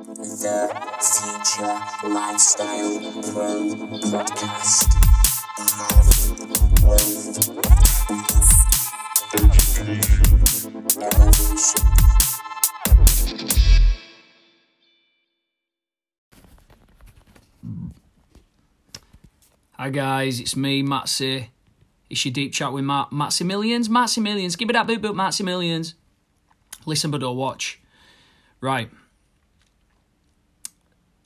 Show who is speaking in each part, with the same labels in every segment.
Speaker 1: The Future Lifestyle Pro Podcast.
Speaker 2: Hi guys, it's me, Matsy. It's your deep chat with Matt. Matsy Millions. Give me that boot boot, Matsy Millions. Listen but don't watch. Right.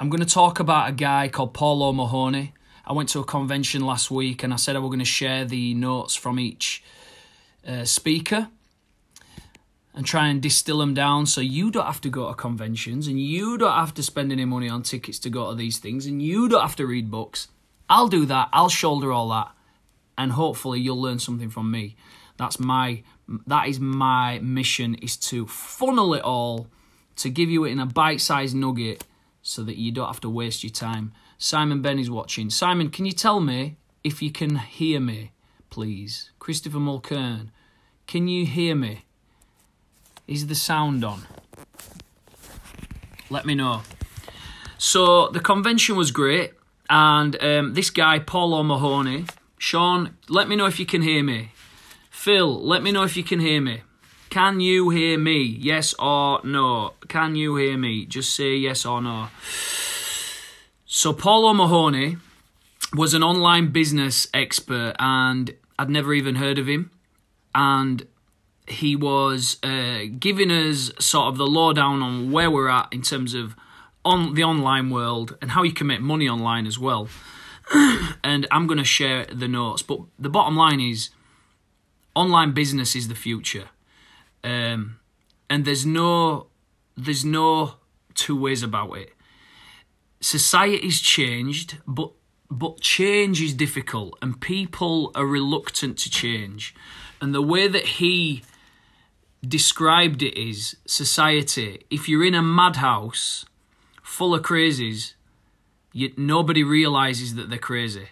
Speaker 2: I'm going to talk about a guy called Paul O'Mahony. I went to a convention last week and I said I was going to share the notes from each uh, speaker and try and distill them down so you don't have to go to conventions and you don't have to spend any money on tickets to go to these things and you don't have to read books. I'll do that. I'll shoulder all that, and hopefully you'll learn something from me. That's my that is my mission is to funnel it all to give you it in a bite-sized nugget so that you don't have to waste your time. Simon Ben is watching. Simon, can you tell me if you can hear me, please? Christopher Mulkern, can you hear me? Is the sound on? Let me know. So the convention was great. And um, this guy, Paul O'Mahony, Sean, let me know if you can hear me. Phil, let me know if you can hear me. Can you hear me? Yes or no? Can you hear me? Just say yes or no. So, Paul O'Mahony was an online business expert, and I'd never even heard of him. And he was uh, giving us sort of the lowdown on where we're at in terms of on the online world and how you can make money online as well. and I'm going to share the notes. But the bottom line is online business is the future. Um, and there's no there's no two ways about it. Society's changed, but but change is difficult and people are reluctant to change. And the way that he described it is society, if you're in a madhouse full of crazies, yet nobody realizes that they're crazy.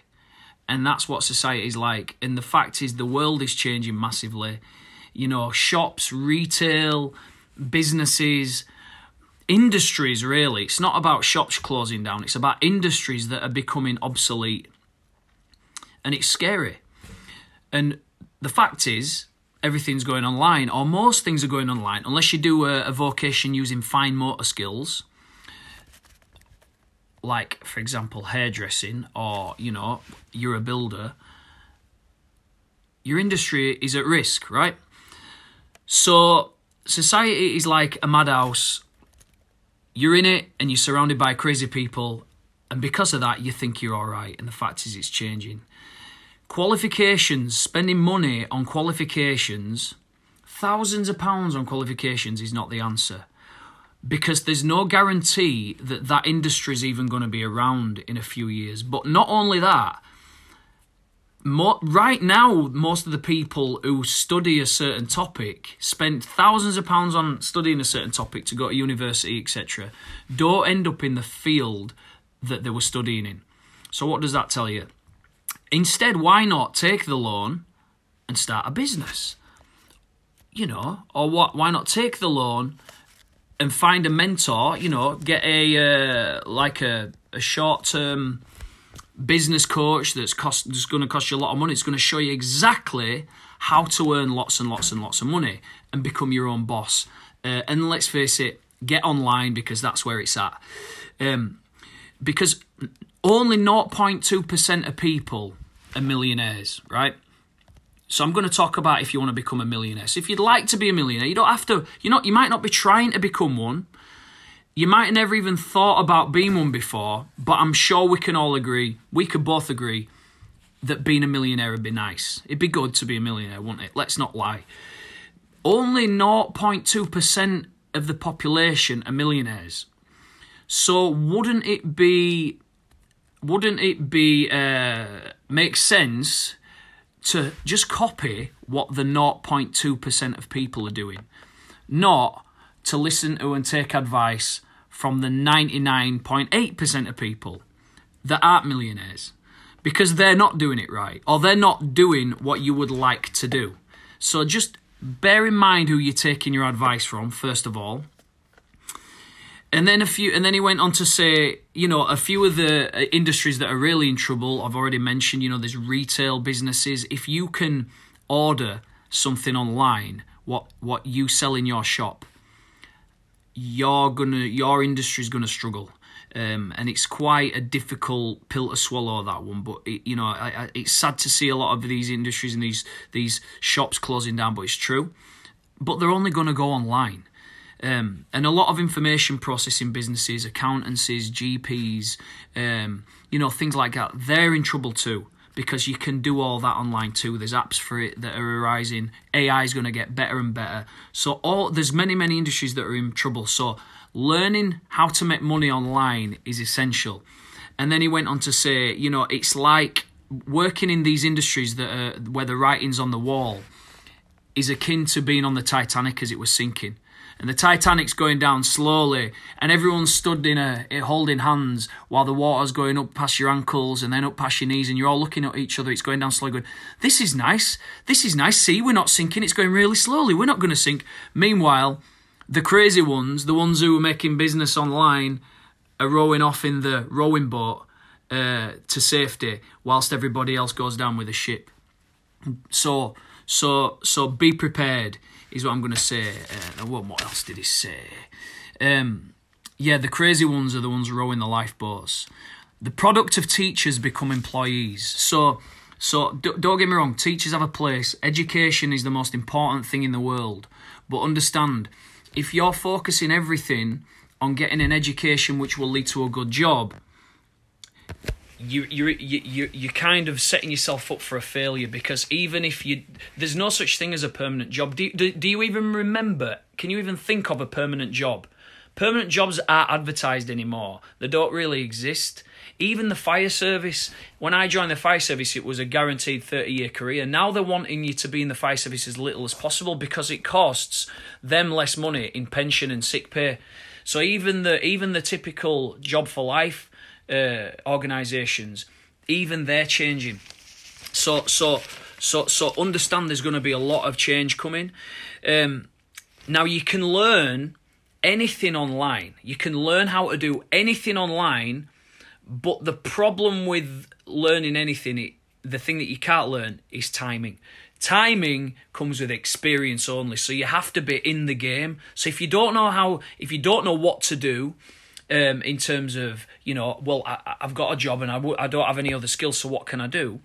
Speaker 2: And that's what society is like. And the fact is, the world is changing massively. You know, shops, retail, businesses, industries, really. It's not about shops closing down, it's about industries that are becoming obsolete. And it's scary. And the fact is, everything's going online, or most things are going online, unless you do a, a vocation using fine motor skills like for example hairdressing or you know you're a builder your industry is at risk right so society is like a madhouse you're in it and you're surrounded by crazy people and because of that you think you're all right and the fact is it's changing qualifications spending money on qualifications thousands of pounds on qualifications is not the answer because there's no guarantee that that industry is even going to be around in a few years. But not only that, mo- right now, most of the people who study a certain topic spend thousands of pounds on studying a certain topic to go to university, etc., don't end up in the field that they were studying in. So, what does that tell you? Instead, why not take the loan and start a business? You know, or what? Why not take the loan and find a mentor, you know, get a uh, like a, a short term business coach that's cost that's going to cost you a lot of money. It's going to show you exactly how to earn lots and lots and lots of money and become your own boss. Uh, and let's face it, get online because that's where it's at. Um, because only 0.2% of people are millionaires, right? So I'm going to talk about if you want to become a millionaire. So if you'd like to be a millionaire, you don't have to. You know, you might not be trying to become one. You might have never even thought about being one before, but I'm sure we can all agree. We could both agree that being a millionaire would be nice. It'd be good to be a millionaire, wouldn't it? Let's not lie. Only 0.2% of the population are millionaires. So wouldn't it be wouldn't it be uh, make sense to just copy what the 0.2% of people are doing, not to listen to and take advice from the 99.8% of people that aren't millionaires because they're not doing it right or they're not doing what you would like to do. So just bear in mind who you're taking your advice from, first of all. and then a few, and then he went on to say, you know, a few of the uh, industries that are really in trouble. I've already mentioned, you know, there's retail businesses. If you can order something online, what what you sell in your shop, you're gonna your industry's gonna struggle. Um, and it's quite a difficult pill to swallow that one. But it, you know, I, I, it's sad to see a lot of these industries and these these shops closing down. But it's true. But they're only going to go online. Um, and a lot of information processing businesses, accountancies, GPs, um, you know, things like that, they're in trouble too because you can do all that online too. There's apps for it that are arising. AI is going to get better and better. So all there's many many industries that are in trouble. So learning how to make money online is essential. And then he went on to say, you know, it's like working in these industries that are where the writing's on the wall is akin to being on the Titanic as it was sinking and the Titanic's going down slowly, and everyone's stood in a holding hands while the water's going up past your ankles and then up past your knees, and you're all looking at each other. It's going down slowly, going, "This is nice. This is nice. See, we're not sinking. It's going really slowly. We're not going to sink." Meanwhile, the crazy ones, the ones who are making business online, are rowing off in the rowing boat uh, to safety, whilst everybody else goes down with the ship. So, so, so, be prepared is what I'm going to say. Uh, what, what else did he say? Um, yeah, the crazy ones are the ones rowing the lifeboats. The product of teachers become employees. So, so don't get me wrong. Teachers have a place. Education is the most important thing in the world. But understand, if you're focusing everything on getting an education which will lead to a good job, you you you you are kind of setting yourself up for a failure because even if you there's no such thing as a permanent job. Do, do, do you even remember? Can you even think of a permanent job? Permanent jobs aren't advertised anymore. They don't really exist. Even the fire service, when I joined the fire service, it was a guaranteed 30 year career. Now they're wanting you to be in the fire service as little as possible because it costs them less money in pension and sick pay. So even the even the typical job for life uh, organisations, even they're changing. So so so so understand there's going to be a lot of change coming. Um, now you can learn anything online. You can learn how to do anything online, but the problem with learning anything, it, the thing that you can't learn is timing. Timing comes with experience only, so you have to be in the game. So if you don't know how, if you don't know what to do, um, in terms of you know, well, I, have got a job and I w- I don't have any other skills, so what can I do?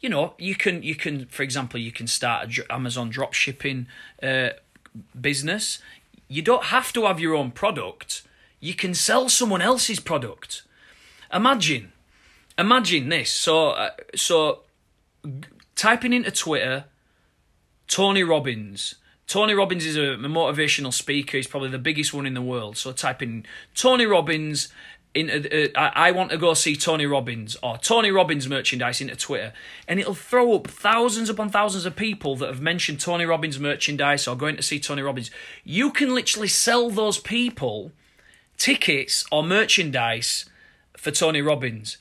Speaker 2: You know, you can you can, for example, you can start Amazon drop shipping uh, business. You don't have to have your own product. You can sell someone else's product. Imagine, imagine this. So, uh, so typing into Twitter, Tony Robbins Tony Robbins is a motivational speaker. He's probably the biggest one in the world. So type in Tony Robbins. In, uh, uh, I want to go see Tony Robbins or Tony Robbins merchandise into Twitter, and it'll throw up thousands upon thousands of people that have mentioned Tony Robbins merchandise or going to see Tony Robbins. You can literally sell those people tickets or merchandise for Tony Robbins.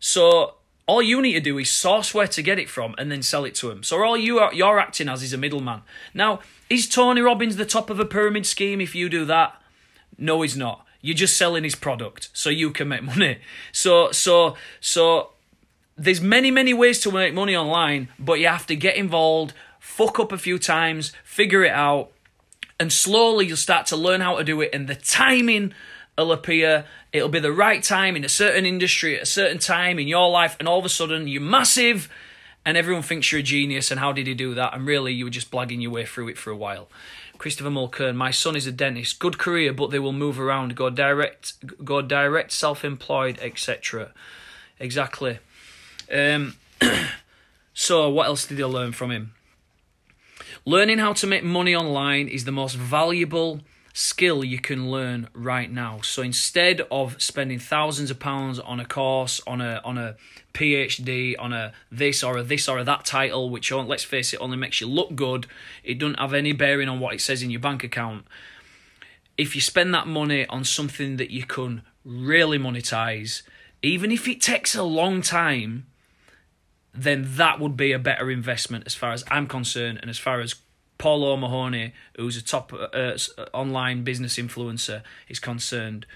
Speaker 2: So all you need to do is source where to get it from and then sell it to them. So all you are, you're acting as is a middleman. Now, is Tony Robbins the top of a pyramid scheme if you do that? No, he's not. You're just selling his product so you can make money. So so so there's many many ways to make money online, but you have to get involved, fuck up a few times, figure it out, and slowly you'll start to learn how to do it and the timing will appear. It'll be the right time in a certain industry at a certain time in your life, and all of a sudden you're massive, and everyone thinks you're a genius. And how did he do that? And really, you were just blagging your way through it for a while. Christopher Mulkern, my son is a dentist. Good career, but they will move around. Go direct, go direct, self-employed, etc. Exactly. Um, so, what else did I learn from him? Learning how to make money online is the most valuable skill you can learn right now. So instead of spending thousands of pounds on a course, on a on a PhD, on a this or a this or a that title, which oh, let's face it, only makes you look good, it doesn't have any bearing on what it says in your bank account. If you spend that money on something that you can really monetize, even if it takes a long time, then that would be a better investment as far as I'm concerned and as far as Paul O'Mahony, who's a top uh, online business influencer, is concerned.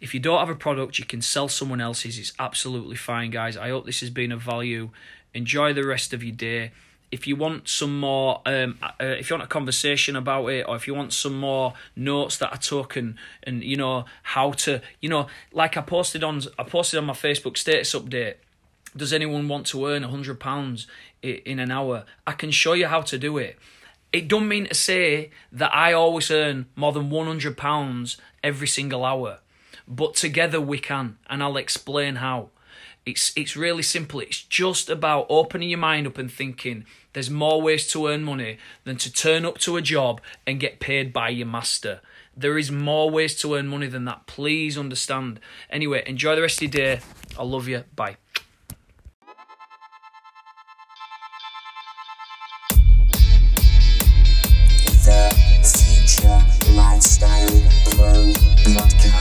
Speaker 2: If you don't have a product, you can sell someone else's. It's absolutely fine, guys. I hope this has been of value. Enjoy the rest of your day. If you want some more, um, uh, if you want a conversation about it, or if you want some more notes that I took and and you know how to, you know, like I posted on I posted on my Facebook status update does anyone want to earn a hundred pounds in an hour? I can show you how to do it. It don't mean to say that I always earn more than one hundred pounds every single hour, but together we can, and I'll explain how. It's it's really simple. It's just about opening your mind up and thinking there's more ways to earn money than to turn up to a job and get paid by your master. There is more ways to earn money than that. Please understand. Anyway, enjoy the rest of your day. I love you. Bye.
Speaker 1: Podcast.